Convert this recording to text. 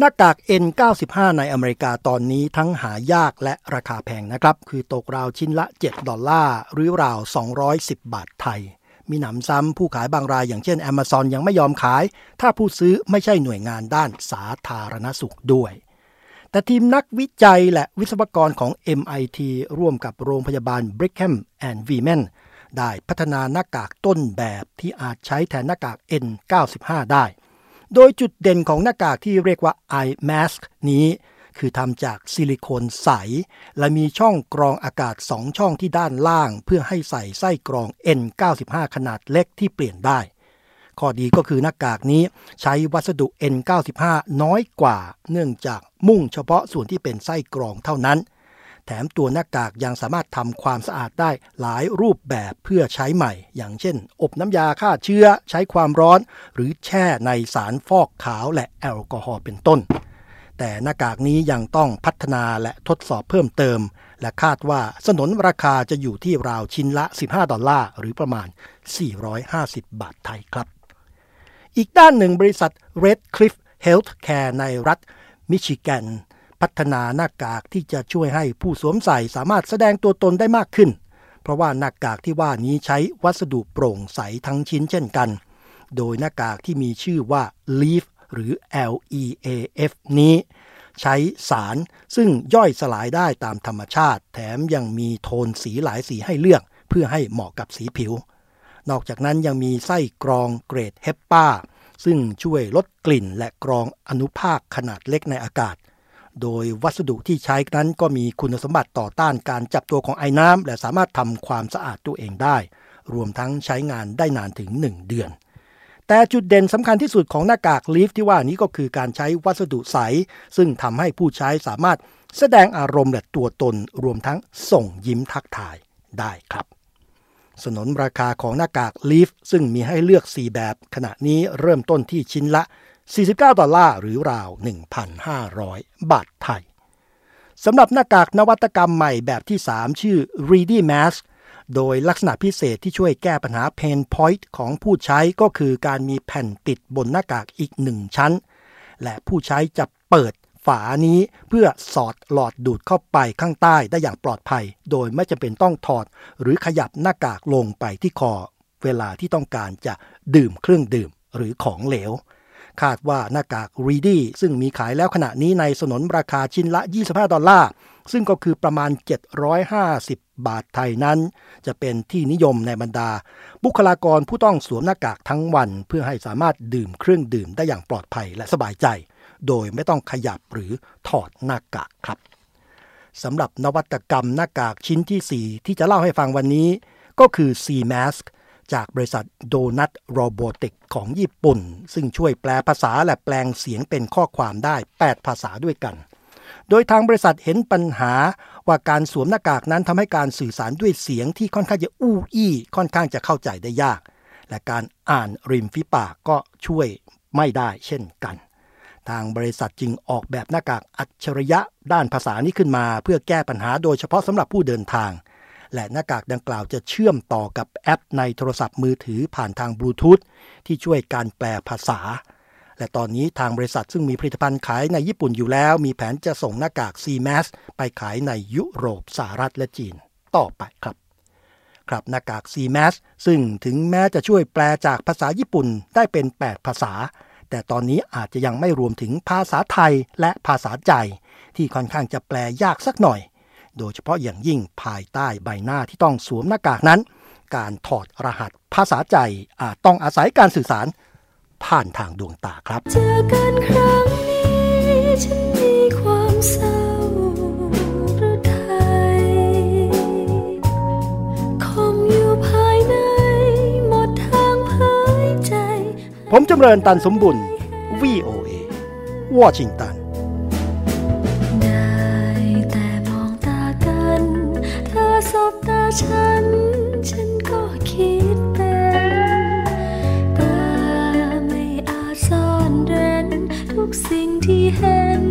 หน้ากาก N95 ในอเมริกาตอนนี้ทั้งหายากและราคาแพงนะครับ คือตกราวชิ้นละ 7 ดอลลาร์ หรือราว 210 บาทไทย มีหนำซ้ำผู้ขายบางรายอย่างเช่น Amazon ยังไม่ยอมขาย ถ้าผู้ซื้อไม่ใช่หน่วยงานด้านสาธารณสุขด้วย แต่ทีมนักวิจัยและวิศวกรของ MIT ร่วมกับโรงพยาบาล Brigham and Women ได้พัฒนาหน้ากากต้นแบบที่อาจใช้แทนหน้ากาก N95 ได้ โดยจุดเด่นของหน้ากากที่เรียกว่า eye mask นี้คือทำจากซิลิโคนใส และมีช่องกรองอากาศสองช่องที่ด้านล่าง เพื่อให้ใส่ไส้กรอง N95 ขนาดเล็กที่เปลี่ยนได้ ข้อดีก็คือหน้ากากนี้ใช้วัสดุ N95 น้อยกว่า เนื่องจากมุ่งเฉพาะส่วนที่เป็นไส้กรองเท่านั้น แถมตัวหน้ากากยังสามารถทำความสะอาดได้หลายรูปแบบเพื่อใช้ใหม่ อย่างเช่น อบน้ำยาฆ่าเชื้อใช้ความร้อน หรือแช่ในสารฟอกขาวและแอลกอฮอล์เป็นต้น แต่หน้ากากนี้ยังต้องพัฒนาและทดสอบเพิ่มเติม และคาดว่าสนนราคาจะอยู่ที่ราวชิ้นละ 15 ดอลลาร์หรือประมาณ 450 บาทไทยครับ อีกด้านหนึ่งบริษัท Red Cliff Healthcare ในรัฐมิชิแกน พัฒนาหน้ากากที่จะช่วยให้ผู้สวมใส่สามารถแสดงตัวตนได้มากขึ้น เพราะว่าหน้ากากที่ว่านี้ใช้วัสดุโปร่งใสทั้งชิ้นเช่นกัน โดยหน้ากากที่มีชื่อว่า Leaf หรือ LEAF นี้ ใช้สารซึ่งย่อยสลายได้ตามธรรมชาติ แถมยังมีโทนสีหลายสีให้เลือก เพื่อให้เหมาะกับสีผิว นอกจากนั้นยังมีไส้กรองเกรดเฮปปาซึ่งช่วยลดกลิ่นและกรองอนุภาคขนาดเล็กในอากาศ โดยวัสดุที่ใช้นั้นก็มีคุณสมบัติต่อต้านการจับตัวของไอ้น้ำและสามารถทำความสะอาดตัวเองได้ รวมทั้งใช้งานได้นานถึง 1 เดือน แต่จุดเด่นสำคัญที่สุดของหน้ากากลีฟที่ว่านี้ก็คือการใช้วัสดุใส ซึ่งทำให้ผู้ใช้สามารถแสดงอารมณ์และตัวตน รวมทั้งส่งยิ้มทักทายได้ครับสนนราคาของหน้ากากลีฟซึ่งมีให้เลือก 4 แบบ ขณะนี้เริ่มต้นที่ชิ้นละ 49 ดอลลาร์หรือราว 1,500 บาทไทยสำหรับหน้ากากนวัตกรรมใหม่แบบที่ 3 ชื่อ Ready Mask โดยลักษณะพิเศษที่ช่วยแก้ปัญหา Pain Point ของผู้ใช้ก็คือการมีแผ่นติดบนหน้ากากอีกหนึ่งชั้น และผู้ใช้จะเปิดฝานี้เพื่อสอดหลอดดูดเข้าไปข้างใต้ได้อย่างปลอดภัย โดยไม่จำเป็นต้องถอด หรือขยับหน้ากากลงไปที่คอ เวลาที่ต้องการจะดื่มเครื่องดื่มหรือของเหลว คาดว่าหน้ากาก Ready ซึ่งมีขายแล้วขณะนี้ในสนนราคาชิ้นละ 25 ดอลลาร์ ซึ่งก็คือประมาณ 750 บาทไทยนั้น จะเป็นที่นิยมในบรรดา บุคลากรผู้ต้องสวมหน้ากากทั้งวัน เพื่อให้สามารถดื่มเครื่องดื่มได้อย่างปลอดภัยและสบายใจ โดยไม่ต้องขยับหรือถอดหน้ากากครับสำหรับนวัตกรรมหน้ากากชิ้นที่ 4 ที่จะเล่าให้ฟังวันนี้ ก็คือ C Mask จากบริษัทโดนัทโรบอติกของญี่ปุ่น ซึ่งช่วยแปลภาษาและแปลงเสียงเป็นข้อความได้ 8 ภาษาด้วยกัน โดยทางบริษัทเห็นปัญหาว่าการสวมหน้ากากนั้นทำให้การสื่อสารด้วยเสียงที่ค่อนข้างจะอู้อี้ค่อนข้างจะเข้าใจได้ยาก และการอ่านริมฝีปากก็ช่วยไม่ได้เช่นกัน ทางบริษัทจึงออกแบบหน้ากากอัจฉริยะด้านภาษานี้ขึ้นมา เพื่อแก้ปัญหาโดยเฉพาะสำหรับผู้เดินทาง และหน้ากากดังกล่าวจะเชื่อมต่อกับแอปในโทรศัพท์มือถือผ่านทางบลูทูธที่ช่วยการแปลภาษา และตอนนี้ทางบริษัทซึ่งมีผลิตภัณฑ์ขายในญี่ปุ่นอยู่แล้ว มีแผนจะส่งหน้ากาก c m a s ไปขายในยุโรปสหรัฐและจีนต่อไปครับครับหน้ากาก c m a s ซึ่งถึงแม้จะช่วยแปลจากภาษาญี่ปุ่นได้เป็น 8 ภาษา แต่ตอนนี้อาจจะยังไม่รวมถึงภาษาไทยและภาษาใจ ที่ค่อนข้างจะแปลยากสักหน่อย โดยเฉพาะอย่างยิ่งภายใต้ใบหน้าที่ต้องสวมหน้ากากนั้น การถอดรหัสภาษาใจอาจต้องอาศัยการสื่อสาร ผ่านทางดวงตาครับเจอกันครั้งนี้ฉันมีความเศร้าหรือไทยคมอยู่ภายในหมดทางเผยใจผมจำเริญตันสมบุญ VOA วอชิงตัน ฉัน ฉันก็คิดเป็นแต่ไม่อาจซ่อนเร้นทุกสิ่งที่เห็น